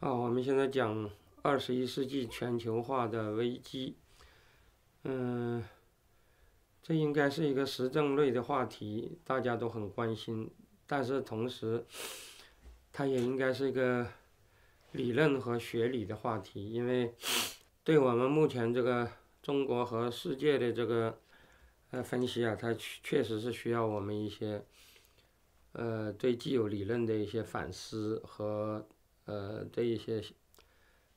好，我们现在讲二十一世纪全球化的危机。嗯，这应该是一个时政类的话题，大家都很关心。但是同时，它也应该是一个理论和学理的话题，因为对我们目前这个中国和世界的这个呃分析啊，它确实是需要我们一些呃对既有理论的一些反思和。呃，对一些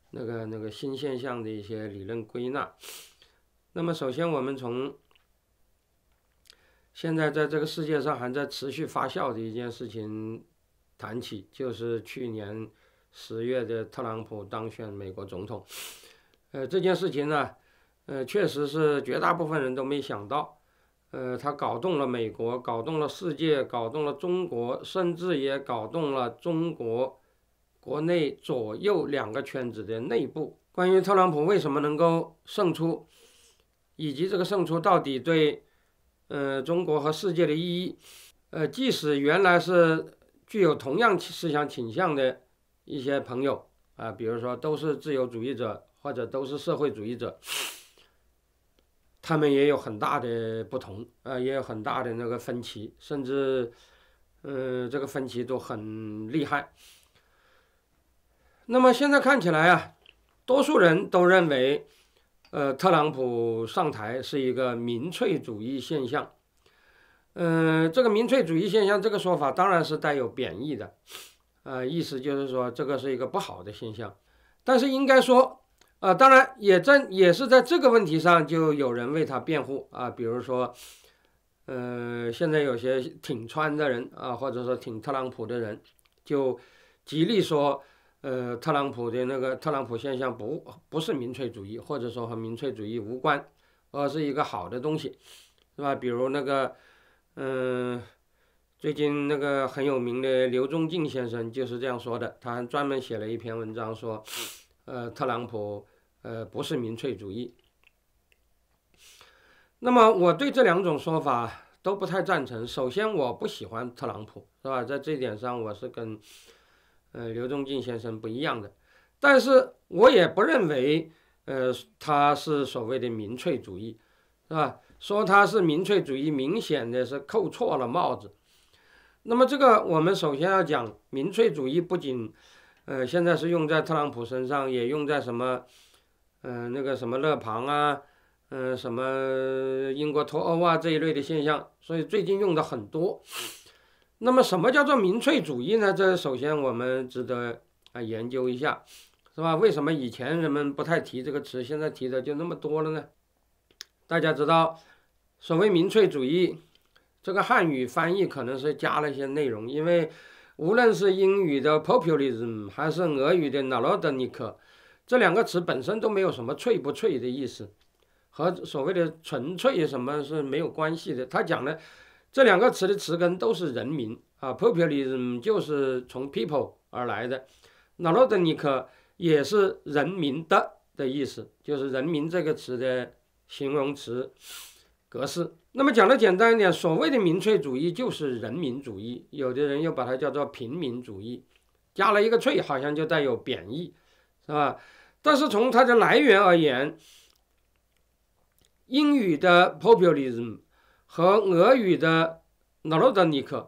那个那个新现象的一些理论归纳。那么，首先我们从现在在这个世界上还在持续发酵的一件事情谈起，就是去年十月的特朗普当选美国总统。呃，这件事情呢，呃，确实是绝大部分人都没想到。呃，他搞动了美国，搞动了世界，搞动了中国，甚至也搞动了中国。国内左右两个圈子的内部，关于特朗普为什么能够胜出，以及这个胜出到底对，呃，中国和世界的意义，呃，即使原来是具有同样思想倾向的一些朋友啊，比如说都是自由主义者或者都是社会主义者，他们也有很大的不同，呃，也有很大的那个分歧，甚至，嗯，这个分歧都很厉害。那么现在看起来啊，多数人都认为，呃，特朗普上台是一个民粹主义现象。嗯，这个民粹主义现象这个说法当然是带有贬义的，呃，意思就是说这个是一个不好的现象。但是应该说，啊，当然也正也是在这个问题上就有人为他辩护啊，比如说，呃，现在有些挺川的人啊，或者说挺特朗普的人，就极力说。呃，特朗普的那个特朗普现象不不是民粹主义，或者说和民粹主义无关，而是一个好的东西，是吧？比如那个，嗯，最近那个很有名的刘仲敬先生就是这样说的，他还专门写了一篇文章说，呃，特朗普呃不是民粹主义。那么我对这两种说法都不太赞成。首先，我不喜欢特朗普，是吧？在这一点上，我是跟。呃，刘仲敬先生不一样的，但是我也不认为，呃，他是所谓的民粹主义，是吧？说他是民粹主义，明显的是扣错了帽子。那么这个，我们首先要讲，民粹主义不仅，呃，现在是用在特朗普身上，也用在什么，嗯，那个什么勒庞啊，嗯，什么英国脱欧啊这一类的现象，所以最近用的很多。那么，什么叫做民粹主义呢？这首先我们值得啊研究一下，是吧？为什么以前人们不太提这个词，现在提的就那么多了呢？大家知道，所谓民粹主义，这个汉语翻译可能是加了一些内容，因为无论是英语的 populism 还是俄语的 narodnik，这两个词本身都没有什么粹不粹的意思，和所谓的纯粹什么是没有关系的。他讲的。这两个词的词根都是人民啊，populism 就是从 people 而来的，narodnik 也是人民的的意思，就是人民这个词的形容词格式。那么讲的简单一点，所谓的民粹主义就是人民主义，有的人又把它叫做平民主义，加了一个粹，好像就带有贬义，是吧？但是从它的来源而言，英语的 populism。和俄语的 narodnik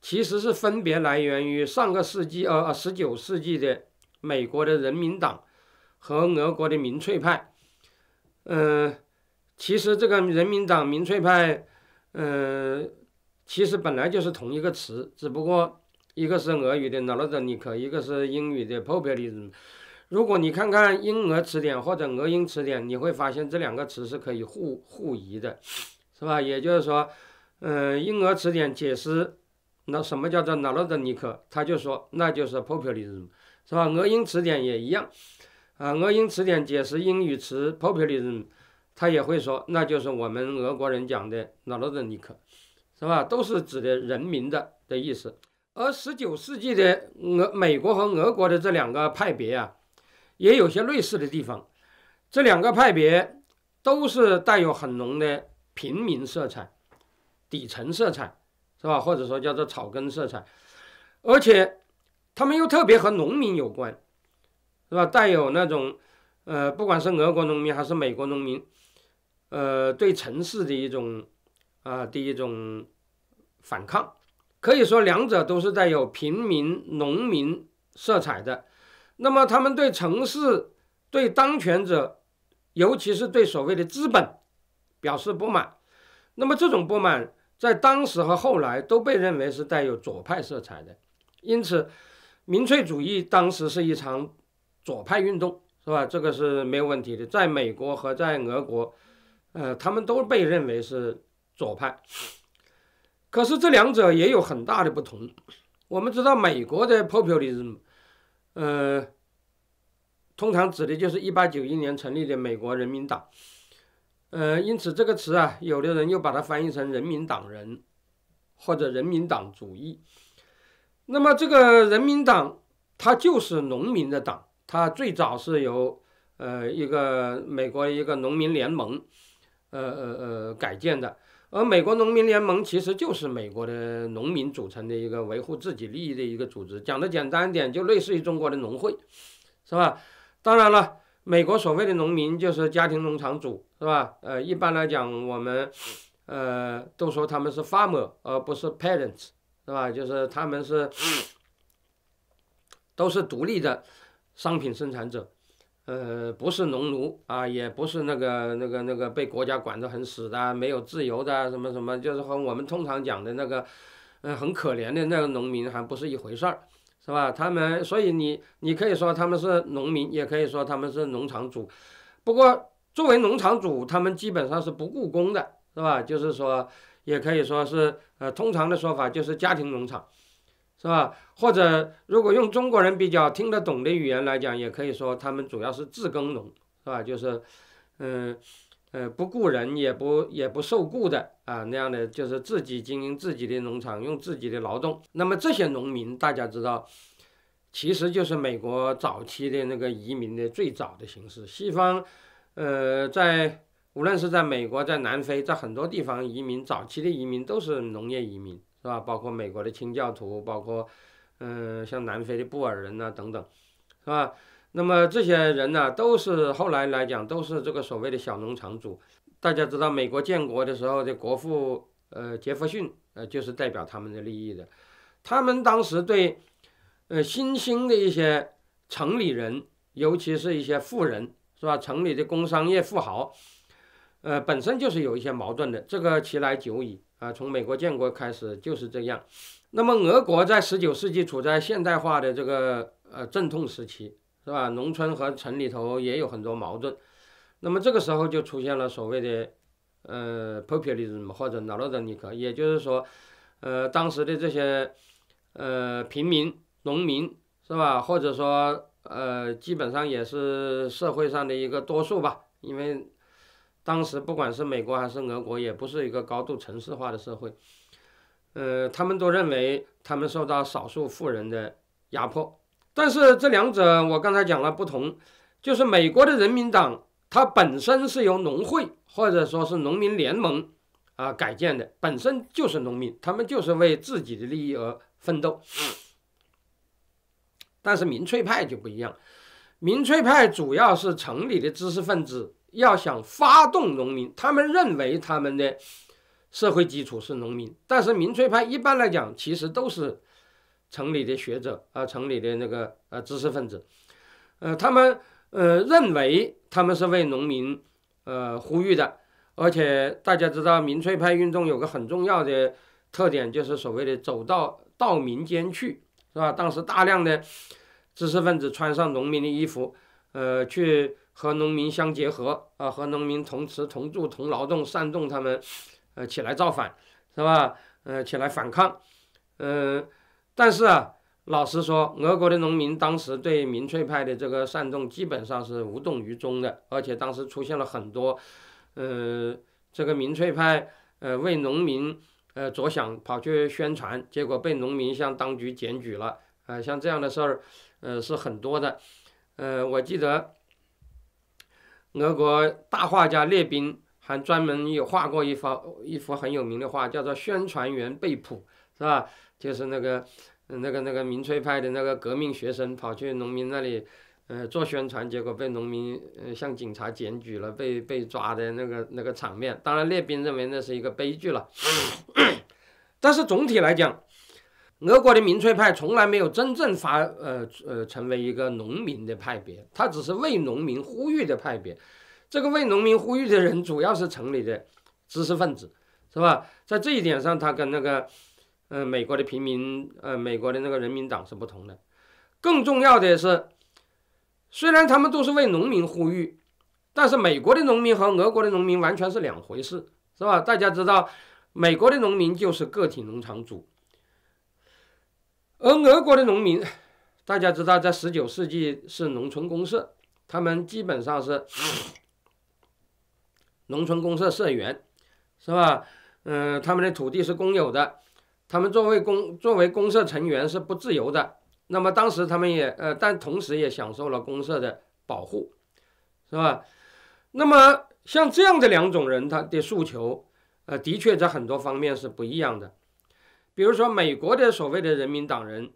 其实是分别来源于上个世纪呃呃十九世纪的美国的人民党和俄国的民粹派。嗯，其实这个人民党民粹派，嗯，其实本来就是同一个词，只不过一个是俄语的 narodnik，一个是英语的 populism。如果你看看英俄词典或者俄英词典，你会发现这两个词是可以互互移的。是吧？也就是说，嗯，英俄词典解释那什么叫做 narodnik，他就说那就是 populism，是吧？俄英词典也一样，啊，俄英词典解释英语词 populism，他也会说那就是我们俄国人讲的 narodnik，是吧？都是指的人民的的意思。而十九世纪的俄美国和俄国的这两个派别啊，也有些类似的地方。这两个派别。都是带有很浓的平民色彩、底层色彩，是吧？或者说叫做草根色彩，而且他们又特别和农民有关，是吧？带有那种呃，不管是俄国农民还是美国农民，呃，对城市的一种啊的一种反抗，可以说两者都是带有平民、农民色彩的。那么他们对城市、对当权者。尤其是对所谓的资本表示不满，那么这种不满在当时和后来都被认为是带有左派色彩的，因此民粹主义当时是一场左派运动，是吧？这个是没有问题的。在美国和在俄国，呃，他们都被认为是左派。可是这两者也有很大的不同。我们知道美国的 populism，呃。通常指的就是一八九一年成立的美国人民党，呃，因此这个词啊，有的人又把它翻译成人民党人或者人民党主义。那么这个人民党它就是农民的党，它最早是由呃一个美国一个农民联盟，呃呃呃改建的。而美国农民联盟其实就是美国的农民组成的一个维护自己利益的一个组织，讲的简单一点，就类似于中国的农会，是吧？当然了，美国所谓的农民就是家庭农场主，是吧？呃，一般来讲，我们呃都说他们是 farmer，而不是 parents，是吧？就是他们是都是独立的商品生产者，呃，不是农奴啊，也不是那个那个那个被国家管得很死的，没有自由的什么什么，就是和我们通常讲的那个，嗯，很可怜的那个农民还不是一回事儿。是吧？他们所以你你可以说他们是农民，也可以说他们是农场主。不过作为农场主，他们基本上是不雇工的，是吧？就是说，也可以说是呃，通常的说法就是家庭农场，是吧？或者如果用中国人比较听得懂的语言来讲，也可以说他们主要是自耕农，是吧？就是嗯。呃，不雇人，也不也不受雇的啊，那样的就是自己经营自己的农场，用自己的劳动。那么这些农民，大家知道，其实就是美国早期的那个移民的最早的形式。西方，呃，在无论是在美国，在南非，在很多地方移民，早期的移民都是农业移民，是吧？包括美国的清教徒，包括嗯，像南非的布尔人呐等等，是吧？那么这些人呢，都是后来来讲，都是这个所谓的小农场主。大家知道，美国建国的时候的国父，呃，杰弗逊，呃，就是代表他们的利益的。他们当时对，呃，新兴的一些城里人，尤其是一些富人，是吧？城里的工商业富豪，呃，本身就是有一些矛盾的。这个其来久矣啊，从美国建国开始就是这样。那么，俄国在十九世纪处在现代化的这个呃阵痛时期。是吧？农村和城里头也有很多矛盾，那么这个时候就出现了所谓的呃 populism 或者 n a r o d n i k 也就是说，呃，当时的这些呃平民、农民是吧？或者说呃，基本上也是社会上的一个多数吧，因为当时不管是美国还是俄国，也不是一个高度城市化的社会，呃，他们都认为他们受到少数富人的压迫。但是这两者我刚才讲了不同，就是美国的人民党它本身是由农会或者说是农民联盟啊改建的，本身就是农民，他们就是为自己的利益而奋斗。但是民粹派就不一样，民粹派主要是城里的知识分子要想发动农民，他们认为他们的社会基础是农民，但是民粹派一般来讲其实都是。城里的学者啊，城里的那个呃知识分子，呃，他们呃认为他们是为农民呃呼吁的，而且大家知道民粹派运动有个很重要的特点，就是所谓的走到到民间去，是吧？当时大量的知识分子穿上农民的衣服，呃，去和农民相结合啊，和农民同吃同住同劳动，煽动他们呃起来造反，是吧？呃，起来反抗，嗯。但是啊，老实说，俄国的农民当时对民粹派的这个煽动基本上是无动于衷的，而且当时出现了很多，呃，这个民粹派呃为农民呃着想跑去宣传，结果被农民向当局检举了，啊，像这样的事儿，呃是很多的，呃，我记得，俄国大画家列宾还专门有画过一幅一幅很有名的画，叫做《宣传员被捕》，是吧？就是那个那个那个民粹派的那个革命学生跑去农民那里。呃，做宣传，结果被农民呃向警察检举了，被被抓的那个那个场面。当然，列宾认为那是一个悲剧了。但是总体来讲，俄国的民粹派从来没有真正发呃呃成为一个农民的派别，他只是为农民呼吁的派别。这个为农民呼吁的人主要是城里的知识分子，是吧？在这一点上，他跟那个呃美国的平民呃美国的那个人民党是不同的。更重要的是。虽然他们都是为农民呼吁，但是美国的农民和俄国的农民完全是两回事，是吧？大家知道，美国的农民就是个体农场主，而俄国的农民，大家知道，在十九世纪是农村公社，他们基本上是农村公社社员，是吧？嗯，他们的土地是公有的，他们作为公作为公社成员是不自由的。那么当时他们也呃，但同时也享受了公社的保护，是吧？那么像这样的两种人，他的诉求，呃，的确在很多方面是不一样的。比如说，美国的所谓的人民党人，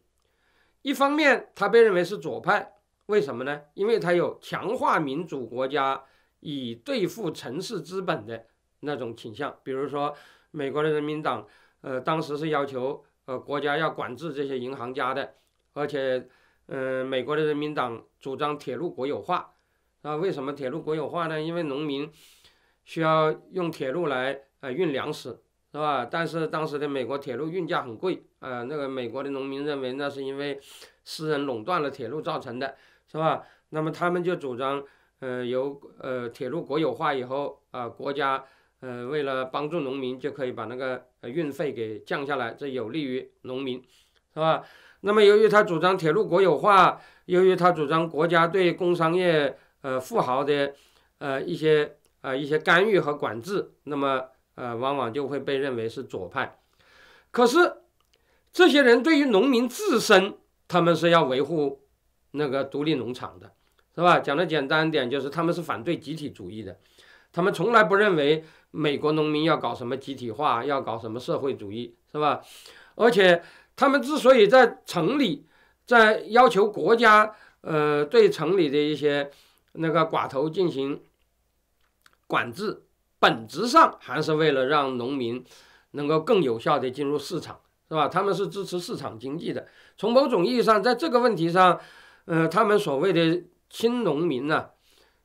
一方面他被认为是左派，为什么呢？因为他有强化民主国家以对付城市资本的那种倾向。比如说，美国的人民党，呃，当时是要求呃国家要管制这些银行家的。而且，嗯，美国的人民党主张铁路国有化，啊，为什么铁路国有化呢？因为农民需要用铁路来呃运粮食，是吧？但是当时的美国铁路运价很贵，啊，那个美国的农民认为那是因为私人垄断了铁路造成的，是吧？那么他们就主张，呃，由呃铁路国有化以后，啊，国家呃为了帮助农民，就可以把那个运费给降下来，这有利于农民，是吧？那么，由于他主张铁路国有化，由于他主张国家对工商业呃富豪的呃一些呃一些干预和管制，那么呃往往就会被认为是左派。可是，这些人对于农民自身，他们是要维护那个独立农场的，是吧？讲的简单点，就是他们是反对集体主义的，他们从来不认为美国农民要搞什么集体化，要搞什么社会主义，是吧？而且。他们之所以在城里，在要求国家，呃，对城里的一些那个寡头进行管制，本质上还是为了让农民能够更有效地进入市场，是吧？他们是支持市场经济的。从某种意义上，在这个问题上，呃，他们所谓的亲农民呢，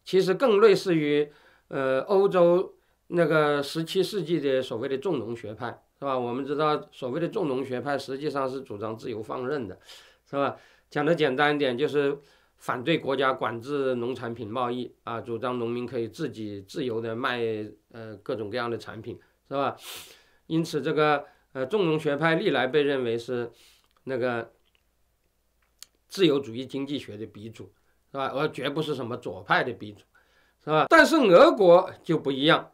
其实更类似于呃欧洲那个十七世纪的所谓的重农学派。是吧？我们知道，所谓的重农学派实际上是主张自由放任的，是吧？讲的简单一点，就是反对国家管制农产品贸易啊，主张农民可以自己自由的卖呃各种各样的产品，是吧？因此，这个呃重农学派历来被认为是那个自由主义经济学的鼻祖，是吧？而绝不是什么左派的鼻祖，是吧？但是俄国就不一样，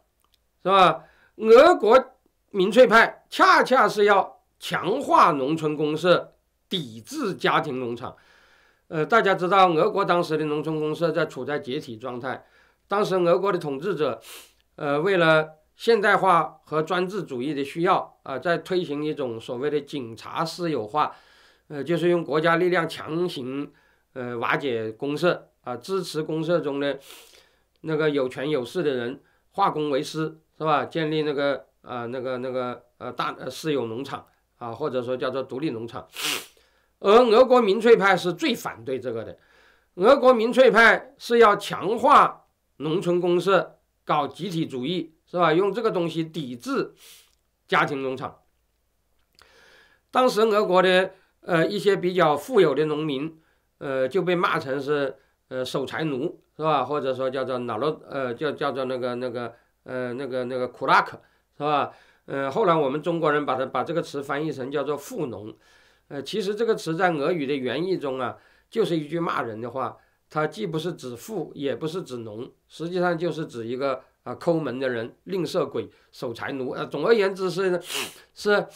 是吧？俄国。民粹派恰恰是要强化农村公社，抵制家庭农场。呃，大家知道，俄国当时的农村公社在处在解体状态。当时俄国的统治者，呃，为了现代化和专制主义的需要啊，在推行一种所谓的警察私有化，呃，就是用国家力量强行呃瓦解公社啊，支持公社中的那个有权有势的人化公为私，是吧？建立那个。啊，那个那个呃，大私有农场啊，或者说叫做独立农场，而俄国民粹派是最反对这个的。俄国民粹派是要强化农村公社，搞集体主义，是吧？用这个东西抵制家庭农场。当时俄国的呃一些比较富有的农民，呃就被骂成是呃守财奴，是吧？或者说叫做老罗，呃叫叫做那个那个呃那个那个库拉克。是吧？呃，后来我们中国人把它把这个词翻译成叫做“富农”，呃，其实这个词在俄语的原意中啊，就是一句骂人的话。它既不是指富，也不是指农，实际上就是指一个啊抠门的人、吝啬鬼、守财奴。呃，总而言之是是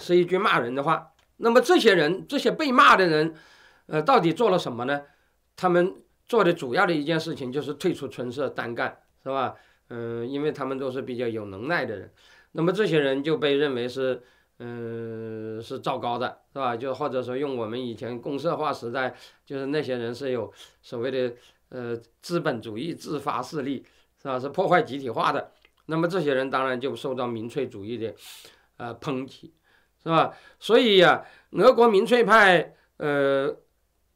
是一句骂人的话。那么这些人，这些被骂的人，呃，到底做了什么呢？他们做的主要的一件事情就是退出村社单干，是吧？嗯，因为他们都是比较有能耐的人，那么这些人就被认为是，嗯，是糟糕的，是吧？就或者说用我们以前公社化时代，就是那些人是有所谓的呃资本主义自发势力，是吧？是破坏集体化的。那么这些人当然就受到民粹主义的呃抨击，是吧？所以呀，俄国民粹派呃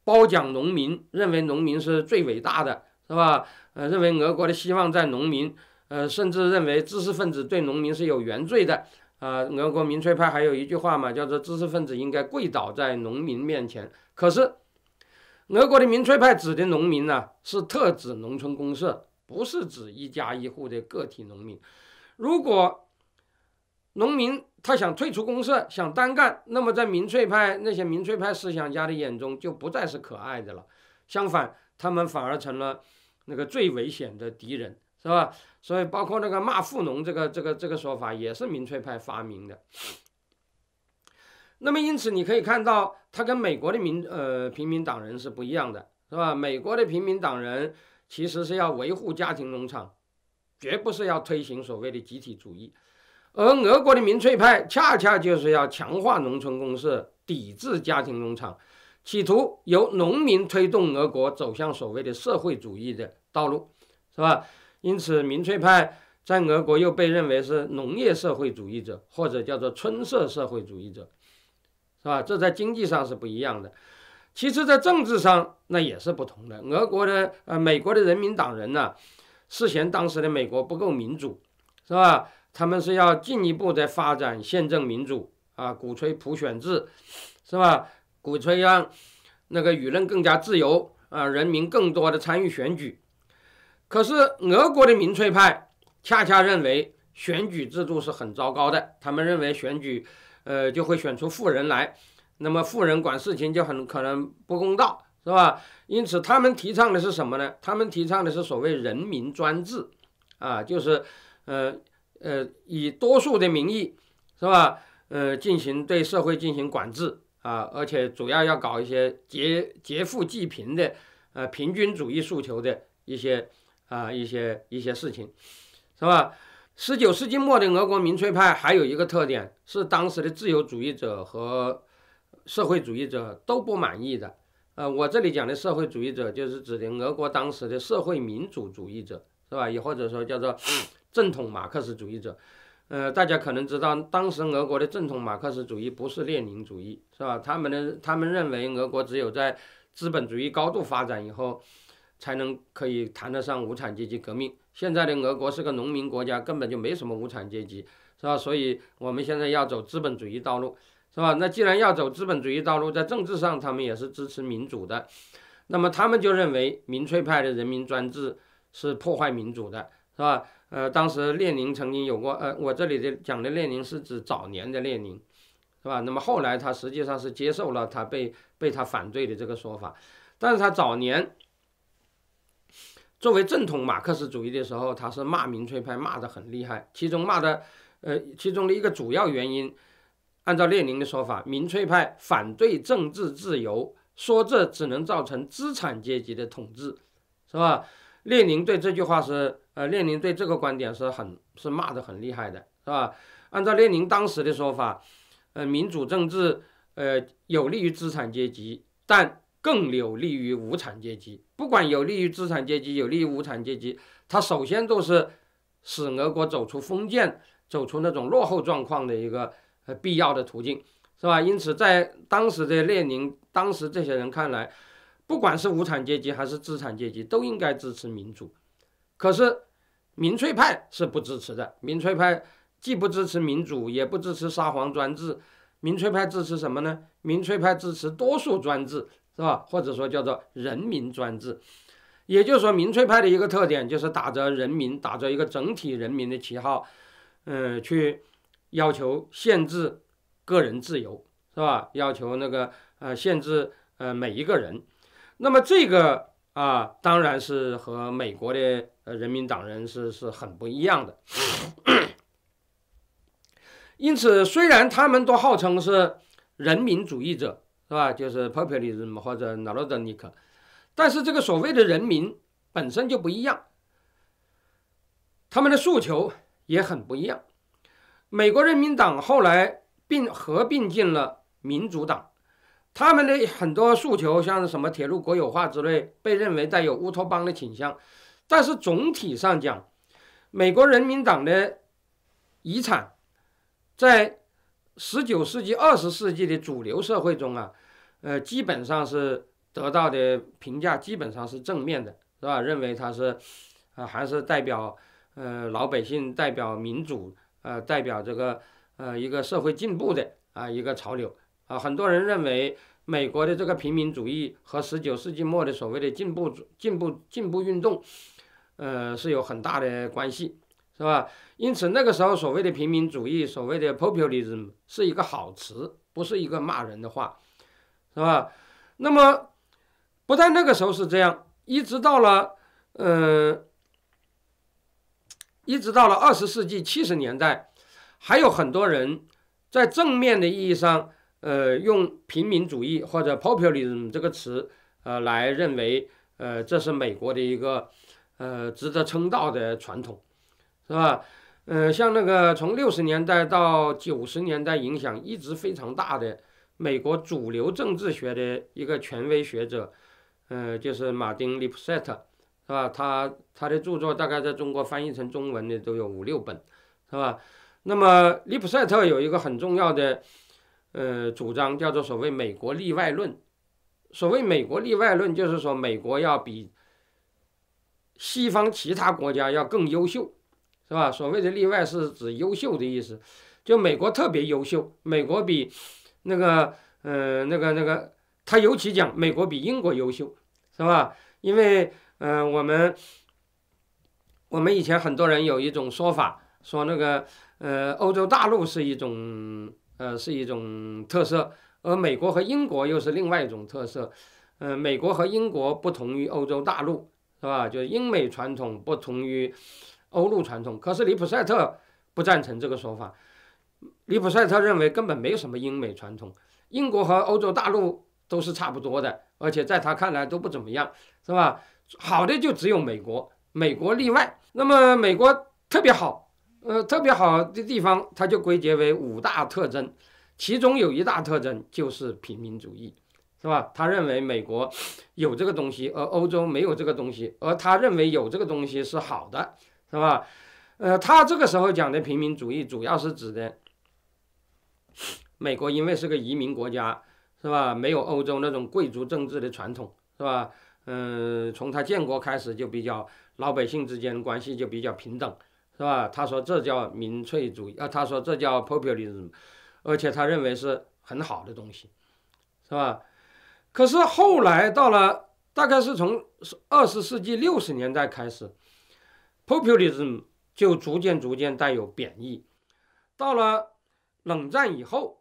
褒奖农民，认为农民是最伟大的，是吧？呃，认为俄国的希望在农民，呃，甚至认为知识分子对农民是有原罪的。啊，俄国民粹派还有一句话嘛，叫做知识分子应该跪倒在农民面前。可是，俄国的民粹派指的农民呢，是特指农村公社，不是指一家一户的个体农民。如果农民他想退出公社，想单干，那么在民粹派那些民粹派思想家的眼中，就不再是可爱的了。相反，他们反而成了。那个最危险的敌人是吧？所以包括那个骂富农这个这个这个说法也是民粹派发明的。那么因此你可以看到，他跟美国的民呃平民党人是不一样的，是吧？美国的平民党人其实是要维护家庭农场，绝不是要推行所谓的集体主义，而俄国的民粹派恰恰就是要强化农村公社，抵制家庭农场。企图由农民推动俄国走向所谓的社会主义的道路，是吧？因此，民粹派在俄国又被认为是农业社会主义者，或者叫做春社社会主义者，是吧？这在经济上是不一样的。其实，在政治上那也是不同的。俄国的呃，美国的人民党人呢，是嫌当时的美国不够民主，是吧？他们是要进一步的发展宪政民主啊，鼓吹普选制，是吧？鼓吹让那个舆论更加自由啊，人民更多的参与选举。可是俄国的民粹派恰恰认为选举制度是很糟糕的，他们认为选举呃就会选出富人来，那么富人管事情就很可能不公道，是吧？因此他们提倡的是什么呢？他们提倡的是所谓人民专制啊，就是呃呃以多数的名义，是吧？呃进行对社会进行管制。啊，而且主要要搞一些劫劫富济贫的，呃，平均主义诉求的一些啊一些一些事情，是吧？十九世纪末的俄国民粹派还有一个特点是，当时的自由主义者和社会主义者都不满意的。呃，我这里讲的社会主义者，就是指的俄国当时的社会民主主义者，是吧？也或者说叫做正统马克思主义者。呃，大家可能知道，当时俄国的正统马克思主义不是列宁主义，是吧？他们的他们认为，俄国只有在资本主义高度发展以后，才能可以谈得上无产阶级革命。现在的俄国是个农民国家，根本就没什么无产阶级，是吧？所以我们现在要走资本主义道路，是吧？那既然要走资本主义道路，在政治上他们也是支持民主的，那么他们就认为民粹派的人民专制是破坏民主的，是吧？呃，当时列宁曾经有过，呃，我这里的讲的列宁是指早年的列宁，是吧？那么后来他实际上是接受了他被被他反对的这个说法，但是他早年作为正统马克思主义的时候，他是骂民粹派骂得很厉害，其中骂的，呃，其中的一个主要原因，按照列宁的说法，民粹派反对政治自由，说这只能造成资产阶级的统治，是吧？列宁对这句话是，呃，列宁对这个观点是很是骂得很厉害的，是吧？按照列宁当时的说法，呃，民主政治，呃，有利于资产阶级，但更有利于无产阶级。不管有利于资产阶级，有利于无产阶级，它首先都是使俄国走出封建、走出那种落后状况的一个呃必要的途径，是吧？因此，在当时的列宁，当时这些人看来。不管是无产阶级还是资产阶级，都应该支持民主。可是民粹派是不支持的。民粹派既不支持民主，也不支持沙皇专制。民粹派支持什么呢？民粹派支持多数专制，是吧？或者说叫做人民专制。也就是说，民粹派的一个特点就是打着人民、打着一个整体人民的旗号，嗯，去要求限制个人自由，是吧？要求那个呃限制呃每一个人。那么这个啊，当然是和美国的呃人民党人是是很不一样的。因此，虽然他们都号称是人民主义者，是吧？就是 populism 或者 narodnik，但是这个所谓的人民本身就不一样，他们的诉求也很不一样。美国人民党后来并合并进了民主党，他们的很多诉求，像什么铁路国有化之类，被认为带有乌托邦的倾向。但是总体上讲，美国人民党的遗产在十九世纪、二十世纪的主流社会中啊，呃，基本上是。得到的评价基本上是正面的，是吧？认为他是，啊，还是代表呃老百姓，代表民主，呃，代表这个呃一个社会进步的啊一个潮流啊。很多人认为美国的这个平民主义和十九世纪末的所谓的进步进步进步运动，呃是有很大的关系，是吧？因此那个时候所谓的平民主义，所谓的 populism 是一个好词，不是一个骂人的话，是吧？那么。不但那个时候是这样，一直到了，呃，一直到了二十世纪七十年代，还有很多人在正面的意义上，呃，用平民主义或者 populism 这个词，呃，来认为，呃，这是美国的一个，呃，值得称道的传统，是吧？呃，像那个从六十年代到九十年代影响一直非常大的美国主流政治学的一个权威学者。呃，就是马丁·利普塞特，是吧？他他的著作大概在中国翻译成中文的都有五六本，是吧？那么利普塞特有一个很重要的呃主张，叫做所谓“美国例外论”。所谓“美国例外论”，就是说美国要比西方其他国家要更优秀，是吧？所谓的例外是指优秀的意思，就美国特别优秀，美国比那个呃那个那个，他尤其讲美国比英国优秀。是吧？因为，嗯，我们，我们以前很多人有一种说法，说那个，呃，欧洲大陆是一种，呃，是一种特色，而美国和英国又是另外一种特色。嗯，美国和英国不同于欧洲大陆，是吧？就是英美传统不同于欧陆传统。可是里普赛特不赞成这个说法，里普赛特认为根本没有什么英美传统，英国和欧洲大陆都是差不多的。而且在他看来都不怎么样，是吧？好的就只有美国，美国例外。那么美国特别好，呃，特别好的地方，他就归结为五大特征，其中有一大特征就是平民主义，是吧？他认为美国有这个东西，而欧洲没有这个东西，而他认为有这个东西是好的，是吧？呃，他这个时候讲的平民主义，主要是指的美国，因为是个移民国家。是吧？没有欧洲那种贵族政治的传统，是吧？嗯，从他建国开始就比较老百姓之间的关系就比较平等，是吧？他说这叫民粹主义，啊，他说这叫 populism，而且他认为是很好的东西，是吧？可是后来到了大概是从二十世纪六十年代开始，populism 就逐渐逐渐带有贬义，到了冷战以后。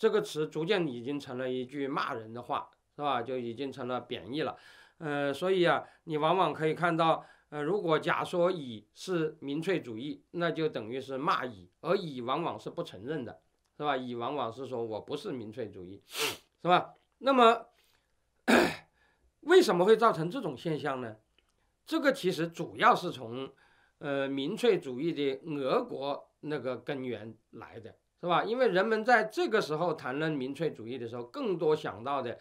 这个词逐渐已经成了一句骂人的话，是吧？就已经成了贬义了。呃，所以啊，你往往可以看到，呃，如果假说乙是民粹主义，那就等于是骂乙，而乙往往是不承认的，是吧？乙往往是说我不是民粹主义，是吧？那么为什么会造成这种现象呢？这个其实主要是从呃民粹主义的俄国那个根源来的。是吧？因为人们在这个时候谈论民粹主义的时候，更多想到的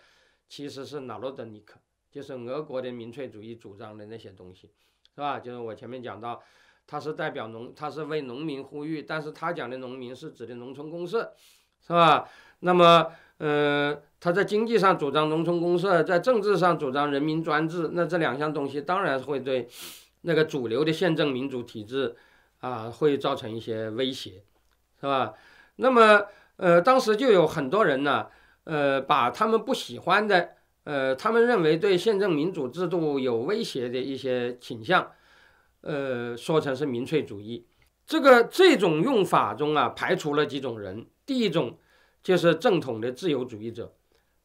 其实是纳罗德尼克，就是俄国的民粹主义主张的那些东西，是吧？就是我前面讲到，他是代表农，他是为农民呼吁，但是他讲的农民是指的农村公社，是吧？那么，呃，他在经济上主张农村公社，在政治上主张人民专制，那这两项东西当然会对那个主流的宪政民主体制啊，会造成一些威胁，是吧？那么，呃，当时就有很多人呢，呃，把他们不喜欢的，呃，他们认为对宪政民主制度有威胁的一些倾向，呃，说成是民粹主义。这个这种用法中啊，排除了几种人。第一种就是正统的自由主义者，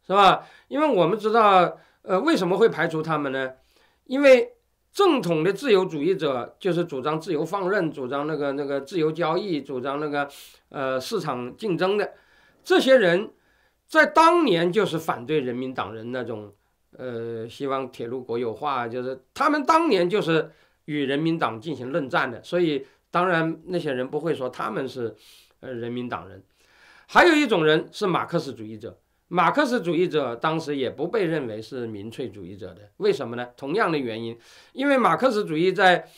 是吧？因为我们知道，呃，为什么会排除他们呢？因为正统的自由主义者就是主张自由放任、主张那个那个自由交易、主张那个呃市场竞争的这些人，在当年就是反对人民党人那种呃，希望铁路国有化，就是他们当年就是与人民党进行论战的，所以当然那些人不会说他们是呃人民党人。还有一种人是马克思主义者，马克思主义者当时也不被认为是民粹主义者的，为什么呢？同样的原因，因为马克思主义在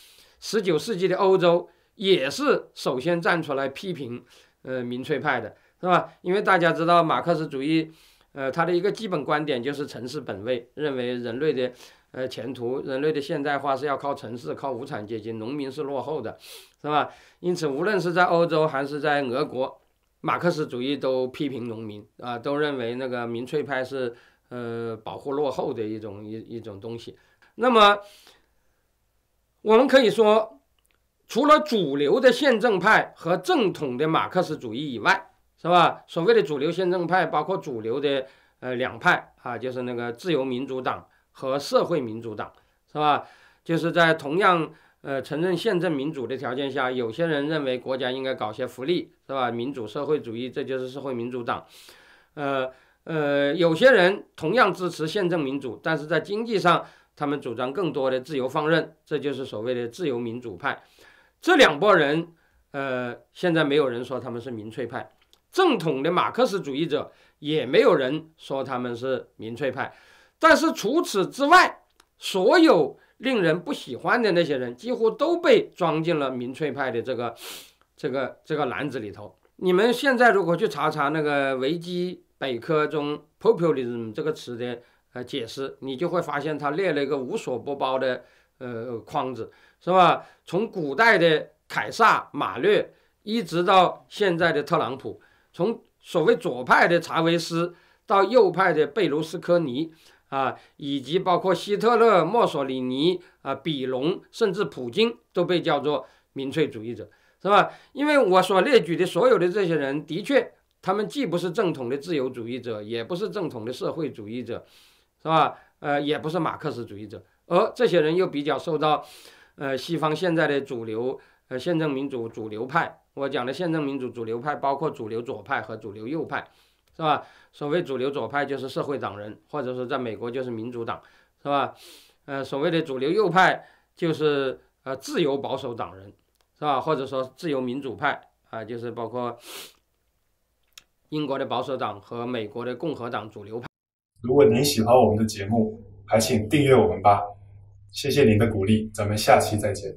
十九世纪的欧洲也是首先站出来批评呃民粹派的，是吧？因为大家知道马克思主义。呃，他的一个基本观点就是城市本位，认为人类的呃前途，人类的现代化是要靠城市，靠无产阶级，农民是落后的，是吧？因此，无论是在欧洲还是在俄国，马克思主义都批评农民啊，都认为那个民粹派是呃保护落后的一种一一种东西。那么，我们可以说，除了主流的宪政派和正统的马克思主义以外，是吧？所谓的主流宪政派，包括主流的呃两派啊，就是那个自由民主党和社会民主党，是吧？就是在同样呃承认宪政民主的条件下，有些人认为国家应该搞些福利，是吧？民主社会主义，这就是社会民主党。呃呃，有些人同样支持宪政民主，但是在经济上他们主张更多的自由放任，这就是所谓的自由民主派。这两拨人，呃，现在没有人说他们是民粹派。正统的马克思主义者也没有人说他们是民粹派，但是除此之外，所有令人不喜欢的那些人几乎都被装进了民粹派的这个这个这个篮子里头。你们现在如果去查查那个维基百科中 “populism” 这个词的呃解释，你就会发现他列了一个无所不包的呃框子，是吧？从古代的凯撒、马略，一直到现在的特朗普。从所谓左派的查韦斯到右派的贝卢斯科尼啊，以及包括希特勒、墨索里尼啊、比隆，甚至普京都被叫做民粹主义者，是吧？因为我所列举的所有的这些人，的确，他们既不是正统的自由主义者，也不是正统的社会主义者，是吧？呃，也不是马克思主义者，而这些人又比较受到呃西方现在的主流呃宪政民主主流派。我讲的宪政民主主流派包括主流左派和主流右派，是吧？所谓主流左派就是社会党人，或者说在美国就是民主党，是吧？呃，所谓的主流右派就是呃自由保守党人，是吧？或者说自由民主派啊，就是包括英国的保守党和美国的共和党主流派。如果您喜欢我们的节目，还请订阅我们吧。谢谢您的鼓励，咱们下期再见。